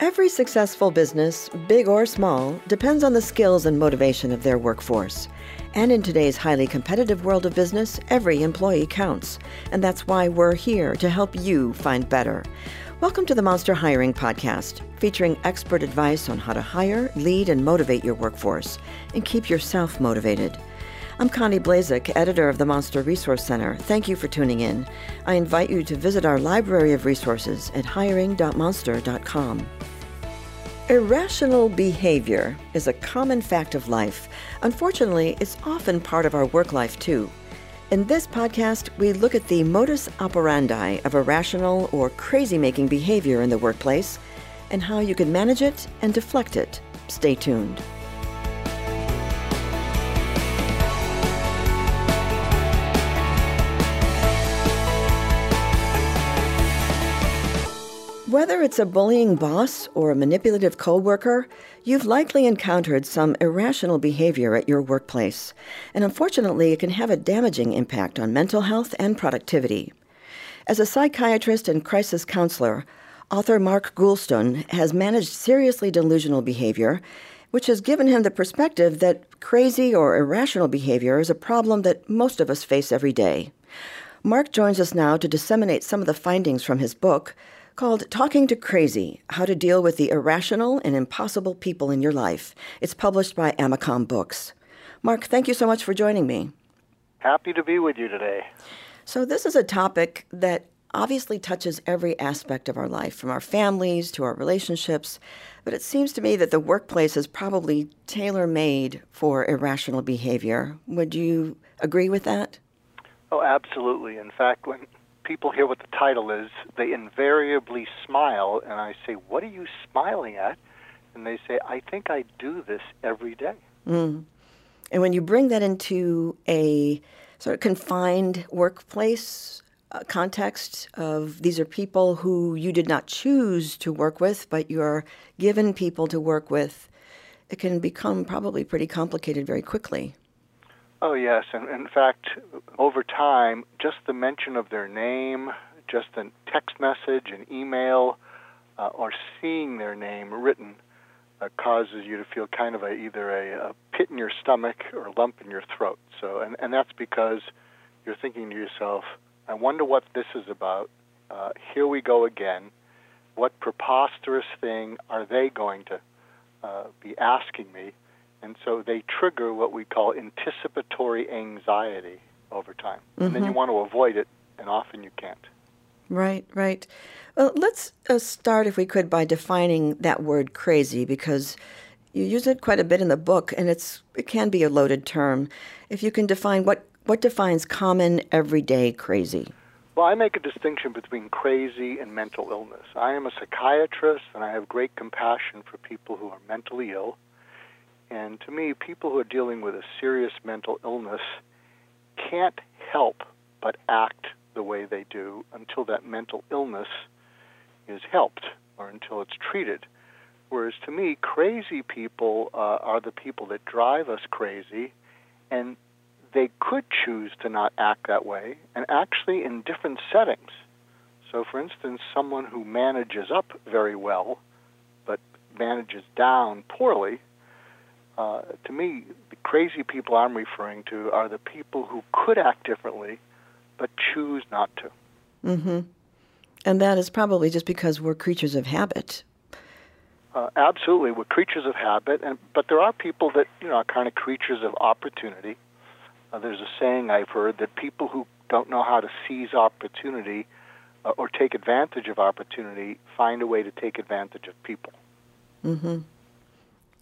Every successful business, big or small, depends on the skills and motivation of their workforce. And in today's highly competitive world of business, every employee counts. And that's why we're here to help you find better. Welcome to the Monster Hiring Podcast, featuring expert advice on how to hire, lead, and motivate your workforce, and keep yourself motivated. I'm Connie Blazek, editor of the Monster Resource Center. Thank you for tuning in. I invite you to visit our library of resources at hiring.monster.com. Irrational behavior is a common fact of life. Unfortunately, it's often part of our work life too. In this podcast, we look at the modus operandi of irrational or crazy making behavior in the workplace and how you can manage it and deflect it. Stay tuned. Whether it's a bullying boss or a manipulative coworker, you've likely encountered some irrational behavior at your workplace. And unfortunately, it can have a damaging impact on mental health and productivity. As a psychiatrist and crisis counselor, author Mark Goulston has managed seriously delusional behavior, which has given him the perspective that crazy or irrational behavior is a problem that most of us face every day. Mark joins us now to disseminate some of the findings from his book, called Talking to Crazy How to Deal with the Irrational and Impossible People in Your Life. It's published by AMACOM Books. Mark, thank you so much for joining me. Happy to be with you today. So, this is a topic that obviously touches every aspect of our life, from our families to our relationships. But it seems to me that the workplace is probably tailor made for irrational behavior. Would you agree with that? Oh, absolutely. In fact, when people hear what the title is, they invariably smile, and I say, What are you smiling at? And they say, I think I do this every day. Mm. And when you bring that into a sort of confined workplace uh, context of these are people who you did not choose to work with, but you're given people to work with, it can become probably pretty complicated very quickly. Oh, yes. And in fact, over time, just the mention of their name, just a text message, an email, uh, or seeing their name written uh, causes you to feel kind of a, either a, a pit in your stomach or a lump in your throat. So, and, and that's because you're thinking to yourself, I wonder what this is about. Uh, here we go again. What preposterous thing are they going to uh, be asking me? And so they trigger what we call anticipatory anxiety over time. Mm-hmm. And then you mm-hmm. want to avoid it, and often you can't. Right, right. Well, let's uh, start, if we could, by defining that word crazy, because you use it quite a bit in the book, and it's it can be a loaded term. If you can define what what defines common everyday crazy. Well, I make a distinction between crazy and mental illness. I am a psychiatrist, and I have great compassion for people who are mentally ill and to me, people who are dealing with a serious mental illness can't help but act the way they do until that mental illness is helped or until it's treated. Whereas to me, crazy people uh, are the people that drive us crazy, and they could choose to not act that way, and actually in different settings. So, for instance, someone who manages up very well but manages down poorly uh, to me, the crazy people I'm referring to are the people who could act differently but choose not to. Mm-hmm. And that is probably just because we're creatures of habit. Uh, absolutely, we're creatures of habit, and but there are people that you know are kind of creatures of opportunity. Uh, there's a saying I've heard that people who don't know how to seize opportunity uh, or take advantage of opportunity find a way to take advantage of people. Mm-hmm.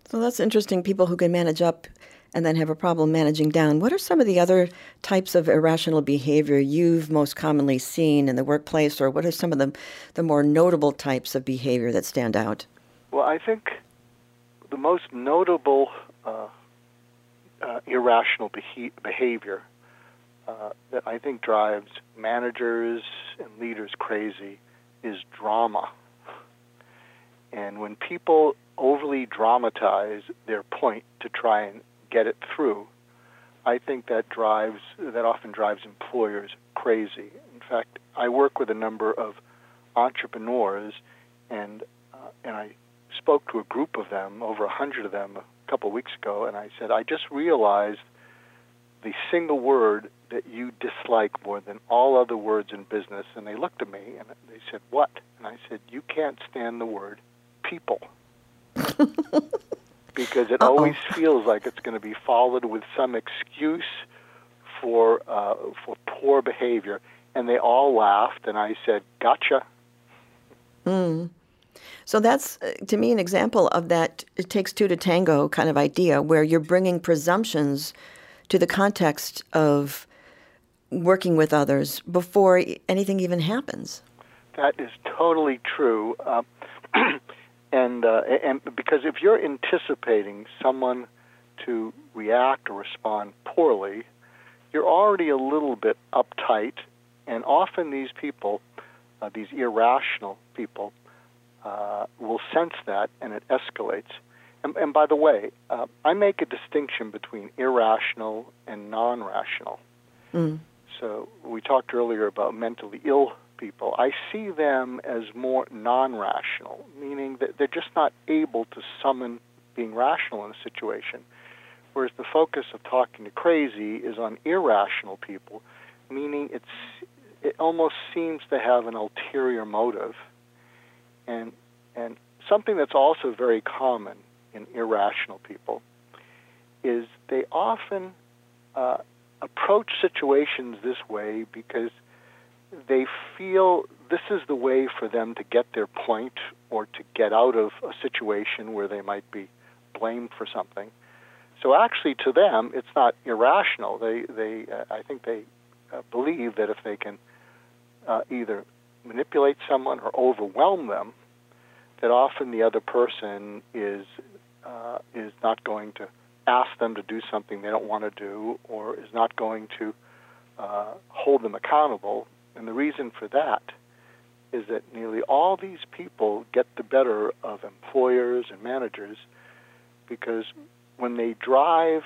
So that's interesting. People who can manage up and then have a problem managing down. What are some of the other types of irrational behavior you've most commonly seen in the workplace, or what are some of the, the more notable types of behavior that stand out? Well, I think the most notable uh, uh, irrational behe- behavior uh, that I think drives managers and leaders crazy is drama. And when people overly dramatize their point to try and get it through, I think that drives that often drives employers crazy. In fact, I work with a number of entrepreneurs, and uh, and I spoke to a group of them, over a hundred of them, a couple of weeks ago, and I said, I just realized the single word that you dislike more than all other words in business. And they looked at me and they said, What? And I said, You can't stand the word people. because it Uh-oh. always feels like it's going to be followed with some excuse for uh, for poor behavior. And they all laughed, and I said, "Gotcha." Mm. So that's, uh, to me, an example of that it takes two to tango kind of idea where you're bringing presumptions to the context of working with others before anything even happens. That is totally true. Uh, and uh, and because if you're anticipating someone to react or respond poorly, you're already a little bit uptight, and often these people, uh, these irrational people, uh, will sense that, and it escalates. And, and by the way, uh, I make a distinction between irrational and non-rational. Mm. So we talked earlier about mentally ill people. I see them as more non-rational, meaning that they're just not able to summon being rational in a situation. Whereas the focus of talking to crazy is on irrational people, meaning it's it almost seems to have an ulterior motive. And and something that's also very common in irrational people is they often uh, approach situations this way because they feel this is the way for them to get their point or to get out of a situation where they might be blamed for something. So actually, to them, it's not irrational. They, they, uh, I think they uh, believe that if they can uh, either manipulate someone or overwhelm them, that often the other person is uh, is not going to ask them to do something they don't want to do, or is not going to uh, hold them accountable. And the reason for that is that nearly all these people get the better of employers and managers because when they drive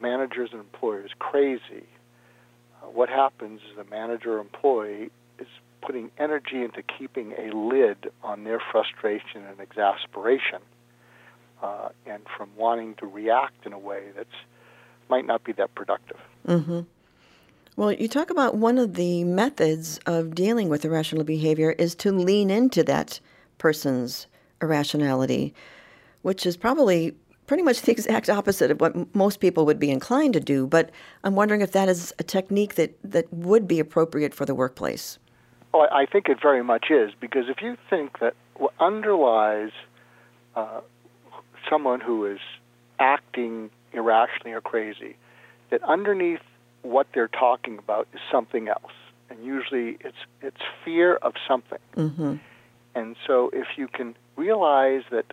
managers and employers crazy, uh, what happens is the manager or employee is putting energy into keeping a lid on their frustration and exasperation, uh, and from wanting to react in a way that's might not be that productive. Mm-hmm. Well, you talk about one of the methods of dealing with irrational behavior is to lean into that person's irrationality, which is probably pretty much the exact opposite of what most people would be inclined to do. But I'm wondering if that is a technique that, that would be appropriate for the workplace. Oh, I I think it very much is because if you think that what underlies uh, someone who is acting irrationally or crazy, that underneath what they're talking about is something else, and usually it's it's fear of something. Mm-hmm. And so, if you can realize that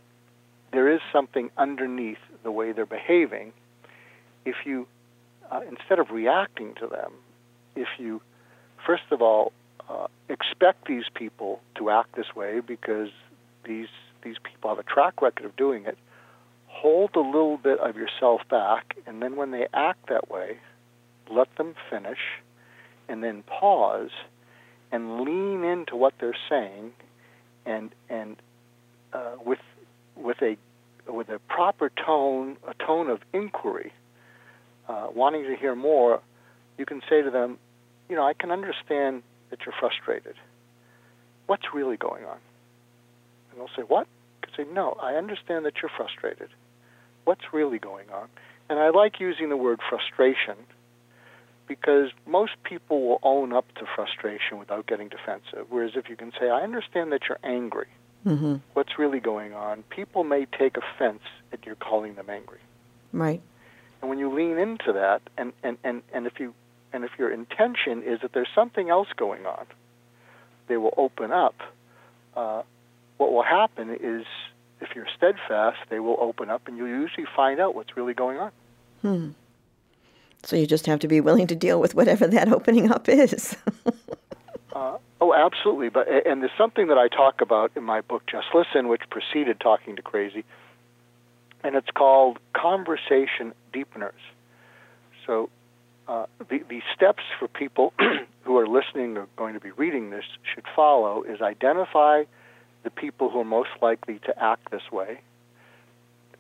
there is something underneath the way they're behaving, if you uh, instead of reacting to them, if you first of all uh, expect these people to act this way because these these people have a track record of doing it, hold a little bit of yourself back, and then when they act that way, let them finish, and then pause and lean into what they're saying, and and uh, with with a with a proper tone, a tone of inquiry, uh, wanting to hear more, you can say to them, you know, I can understand that you're frustrated. What's really going on? And they'll say, What? Can say, No, I understand that you're frustrated. What's really going on? And I like using the word frustration because most people will own up to frustration without getting defensive. Whereas if you can say, I understand that you're angry, Mm-hmm. what's really going on, people may take offense at your calling them angry. Right. And when you lean into that, and, and, and, and if you and if your intention is that there's something else going on, they will open up. Uh, what will happen is, if you're steadfast, they will open up, and you'll usually find out what's really going on. Hmm. So you just have to be willing to deal with whatever that opening up is. Uh, oh, absolutely. But and there's something that I talk about in my book, Just Listen, which preceded Talking to Crazy, and it's called Conversation Deepeners. So uh, the the steps for people who are listening or going to be reading this should follow is identify the people who are most likely to act this way.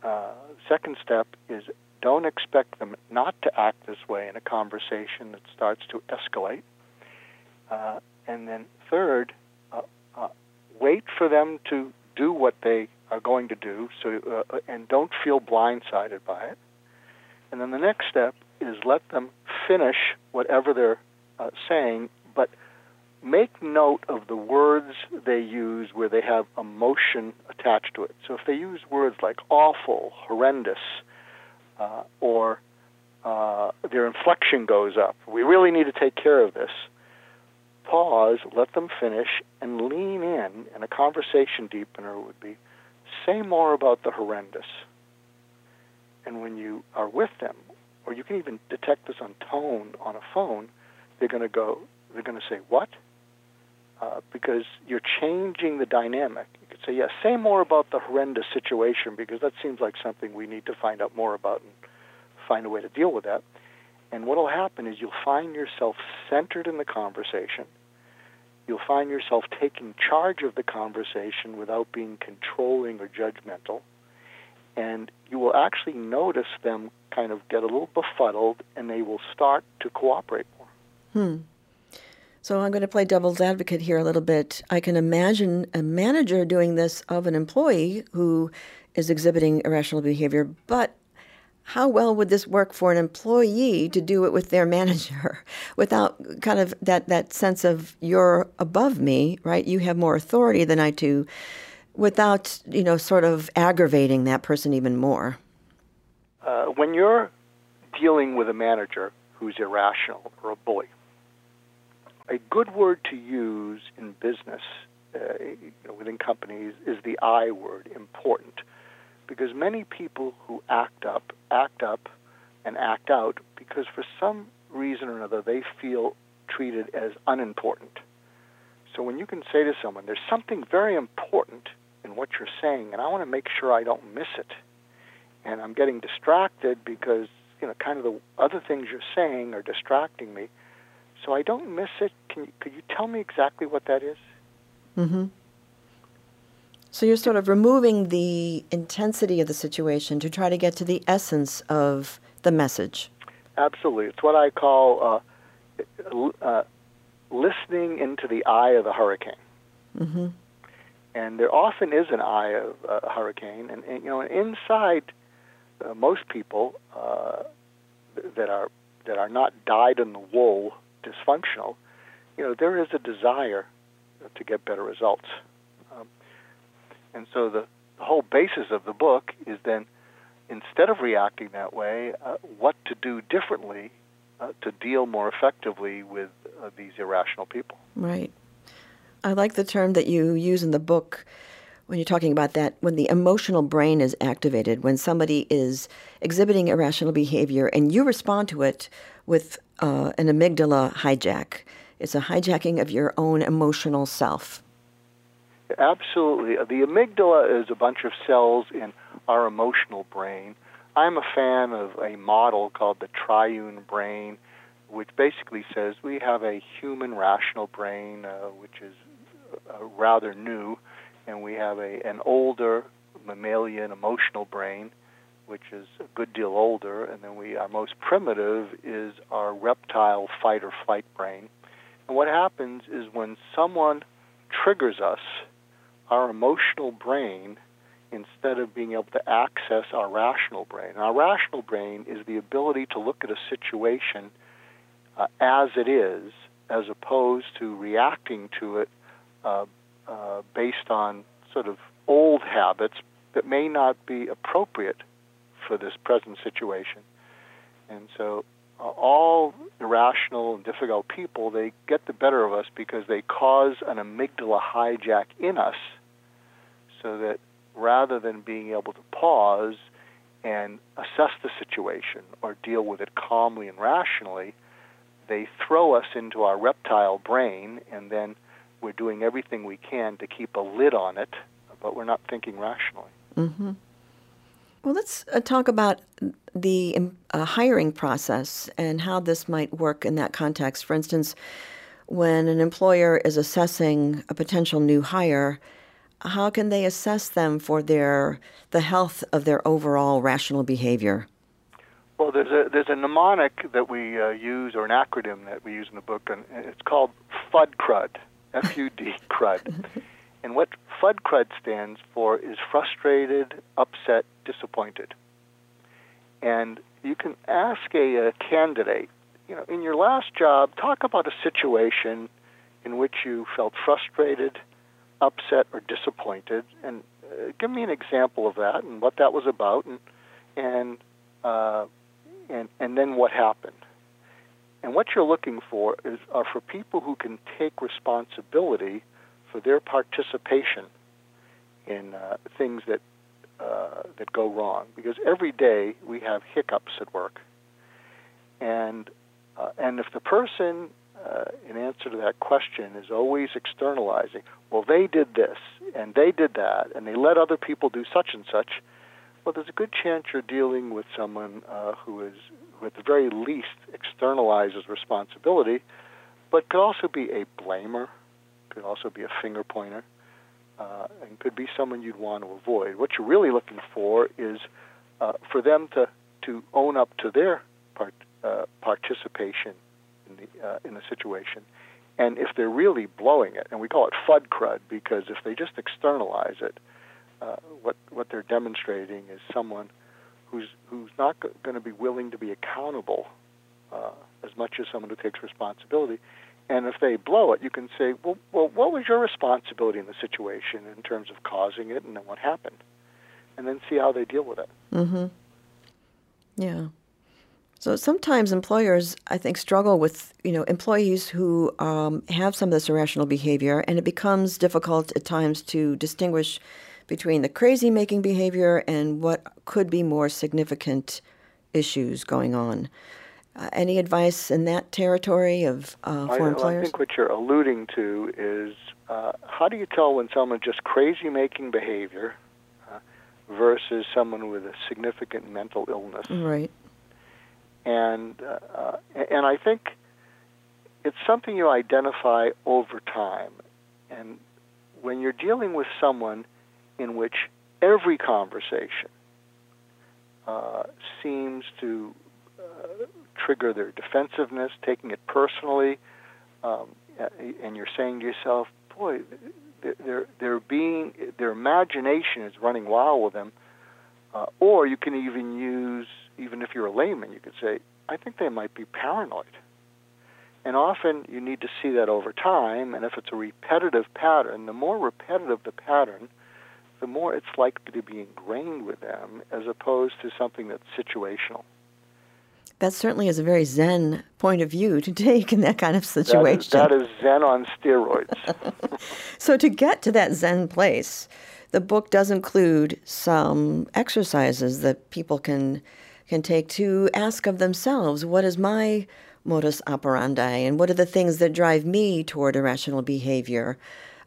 Uh, second step is don't expect them not to act this way in a conversation that starts to escalate. Uh, and then third, uh, uh, wait for them to do what they are going to do, so uh, and don't feel blindsided by it. And then the next step is let them finish whatever they're uh, saying, but make note of the words they use where they have emotion attached to it. So if they use words like awful, horrendous, uh, or uh, their inflection goes up, we really need to take care of this. Pause, let them finish, and lean in, and a conversation deepener would be say more about the horrendous. And when you are with them, or you can even detect this on tone on a phone, they're going to go, they're going to say, What? Uh, because you're changing the dynamic. Say, yes, say more about the horrendous situation because that seems like something we need to find out more about and find a way to deal with that. And what will happen is you'll find yourself centered in the conversation. You'll find yourself taking charge of the conversation without being controlling or judgmental. And you will actually notice them kind of get a little befuddled and they will start to cooperate more. Hmm. So I'm going to play devil's advocate here a little bit. I can imagine a manager doing this of an employee who is exhibiting irrational behavior, but how well would this work for an employee to do it with their manager without kind of that, that sense of you're above me, right? You have more authority than I do, without, you know, sort of aggravating that person even more? Uh, when you're dealing with a manager who's irrational or a bully, a good word to use in business uh, you know, within companies is the I word, important, because many people who act up act up and act out because for some reason or another they feel treated as unimportant. So when you can say to someone, "There's something very important in what you're saying, and I want to make sure I don't miss it," and I'm getting distracted because you know, kind of the other things you're saying are distracting me so I don't miss it. Can you, could you tell me exactly what that is? Mm-hmm. So you're sort of removing the intensity of the situation to try to get to the essence of the message. Absolutely, it's what I call uh, uh, listening into the eye of the hurricane. Mm-hmm. And there often is an eye of a hurricane, and, and you know, inside uh, most people uh, that are that are not dyed in the wool dysfunctional, you know, there is a desire to get better results. Um, and so the, the, whole basis of the book is then, instead of reacting that way, uh, what to do differently uh, to deal more effectively with uh, these irrational people. Right. I like the term that you use in the book when you're talking about that, when the emotional brain is activated, when somebody is exhibiting irrational behavior and you respond to it with uh, an amygdala hijack. It's a hijacking of your own emotional self. Absolutely. The amygdala is a bunch of cells in our emotional brain. I'm a fan of a model called the triune brain, which basically says we have a human rational brain, uh, which is uh, rather new, and we have a, an older mammalian emotional brain, which is a good deal older, and then we our most primitive is our reptile fight or flight brain. And what happens is when someone triggers us, our emotional brain, instead of being able to access our rational brain, our rational brain is the ability to look at a situation uh, as it is, as opposed to reacting to it uh, uh, based on sort of old habits that may not be appropriate for this present situation. And so uh, all irrational and difficult people, they get the better of us because they cause an amygdala hijack in us so that rather than being able to pause and assess the situation or deal with it calmly and rationally, they throw us into our reptile brain and then we're doing everything we can to keep a lid on it, but we're not thinking rationally. Mm-hmm. Well, let's uh, talk about the um, uh, hiring process and how this might work in that context. For instance, when an employer is assessing a potential new hire, how can they assess them for their the health of their overall rational behavior? Well, there's a there's a mnemonic that we uh, use or an acronym that we use in the book, and it's called FUD-CRUD, F-U-D crud. and what FUD-CRUD stands for is frustrated, upset, disappointed. And you can ask a, a candidate, you know, in your last job, talk about a situation in which you felt frustrated, upset, or disappointed, and uh, give me an example of that and what that was about, and and uh, and and then what happened. And what you're looking for is are for people who can take responsibility for their participation in uh, things that uh, that go wrong. Because every day we have hiccups at work, and uh, and if the person, uh, in answer to that question, is always externalizing, well, they did this and they did that, and they let other people do such and such. Well, there's a good chance you're dealing with someone uh, who is, who at the very least, externalizes responsibility, but could also be a blamer, could also be a finger pointer, uh, and could be someone you'd want to avoid. What you're really looking for is uh, for them to, to own up to their part, uh, participation in the, uh, in the situation. And if they're really blowing it, and we call it FUD crud because if they just externalize it, uh, what what they're demonstrating is someone who's who's not g- going to be willing to be accountable uh, as much as someone who takes responsibility. And if they blow it, you can say, well, well, what was your responsibility in the situation in terms of causing it, and then what happened, and then see how they deal with it. Mm-hmm. Yeah. So sometimes employers, I think, struggle with you know employees who um, have some of this irrational behavior, and it becomes difficult at times to distinguish between the crazy making behavior and what could be more significant issues going on. Uh, any advice in that territory of uh, for I, employers? I think what you're alluding to is uh, how do you tell when someone just crazy making behavior uh, versus someone with a significant mental illness? Right. And uh, and I think it's something you identify over time. And when you're dealing with someone in which every conversation uh, seems to uh, trigger their defensiveness, taking it personally, um, and you're saying to yourself, "Boy, they're they're being their imagination is running wild with them." Uh, or you can even use, even if you're a layman, you could say, "I think they might be paranoid." And often you need to see that over time, and if it's a repetitive pattern, the more repetitive the pattern, the more it's likely to be ingrained with them as opposed to something that's situational. That certainly is a very Zen point of view to take in that kind of situation. That is, that is Zen on steroids. so, to get to that Zen place, the book does include some exercises that people can can take to ask of themselves, what is my modus operandi, and what are the things that drive me toward irrational behavior?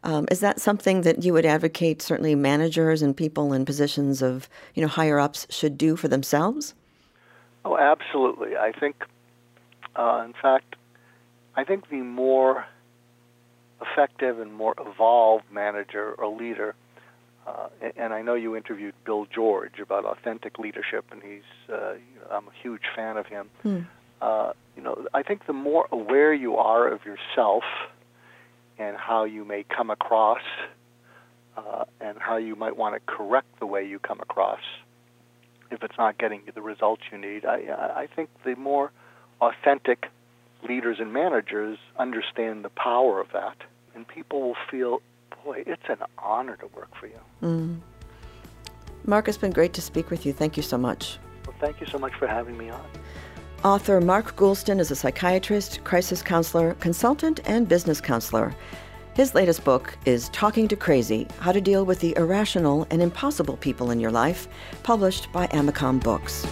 Um, is that something that you would advocate? Certainly, managers and people in positions of you know higher ups should do for themselves. Oh, absolutely. I think, uh, in fact, I think the more effective and more evolved manager or leader, uh, and I know you interviewed Bill George about authentic leadership, and he's uh, I'm a huge fan of him. Hmm. Uh, you know, I think the more aware you are of yourself and how you may come across, uh, and how you might want to correct the way you come across, if it's not getting you the results you need. I, I think the more authentic leaders and managers understand the power of that, and people will feel, boy, it's an honor to work for you. Mm. Mark, it's been great to speak with you. Thank you so much. Well, thank you so much for having me on. Author Mark Goulston is a psychiatrist, crisis counselor, consultant, and business counselor. His latest book is Talking to Crazy How to Deal with the Irrational and Impossible People in Your Life, published by AMACOM Books.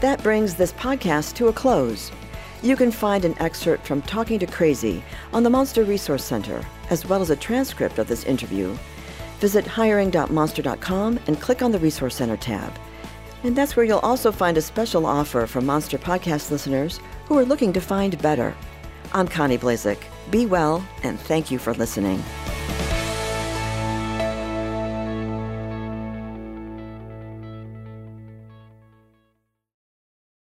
That brings this podcast to a close. You can find an excerpt from Talking to Crazy on the Monster Resource Center, as well as a transcript of this interview. Visit hiring.monster.com and click on the Resource Center tab. And that's where you'll also find a special offer for Monster Podcast listeners who are looking to find better. I'm Connie Blazek. Be well, and thank you for listening.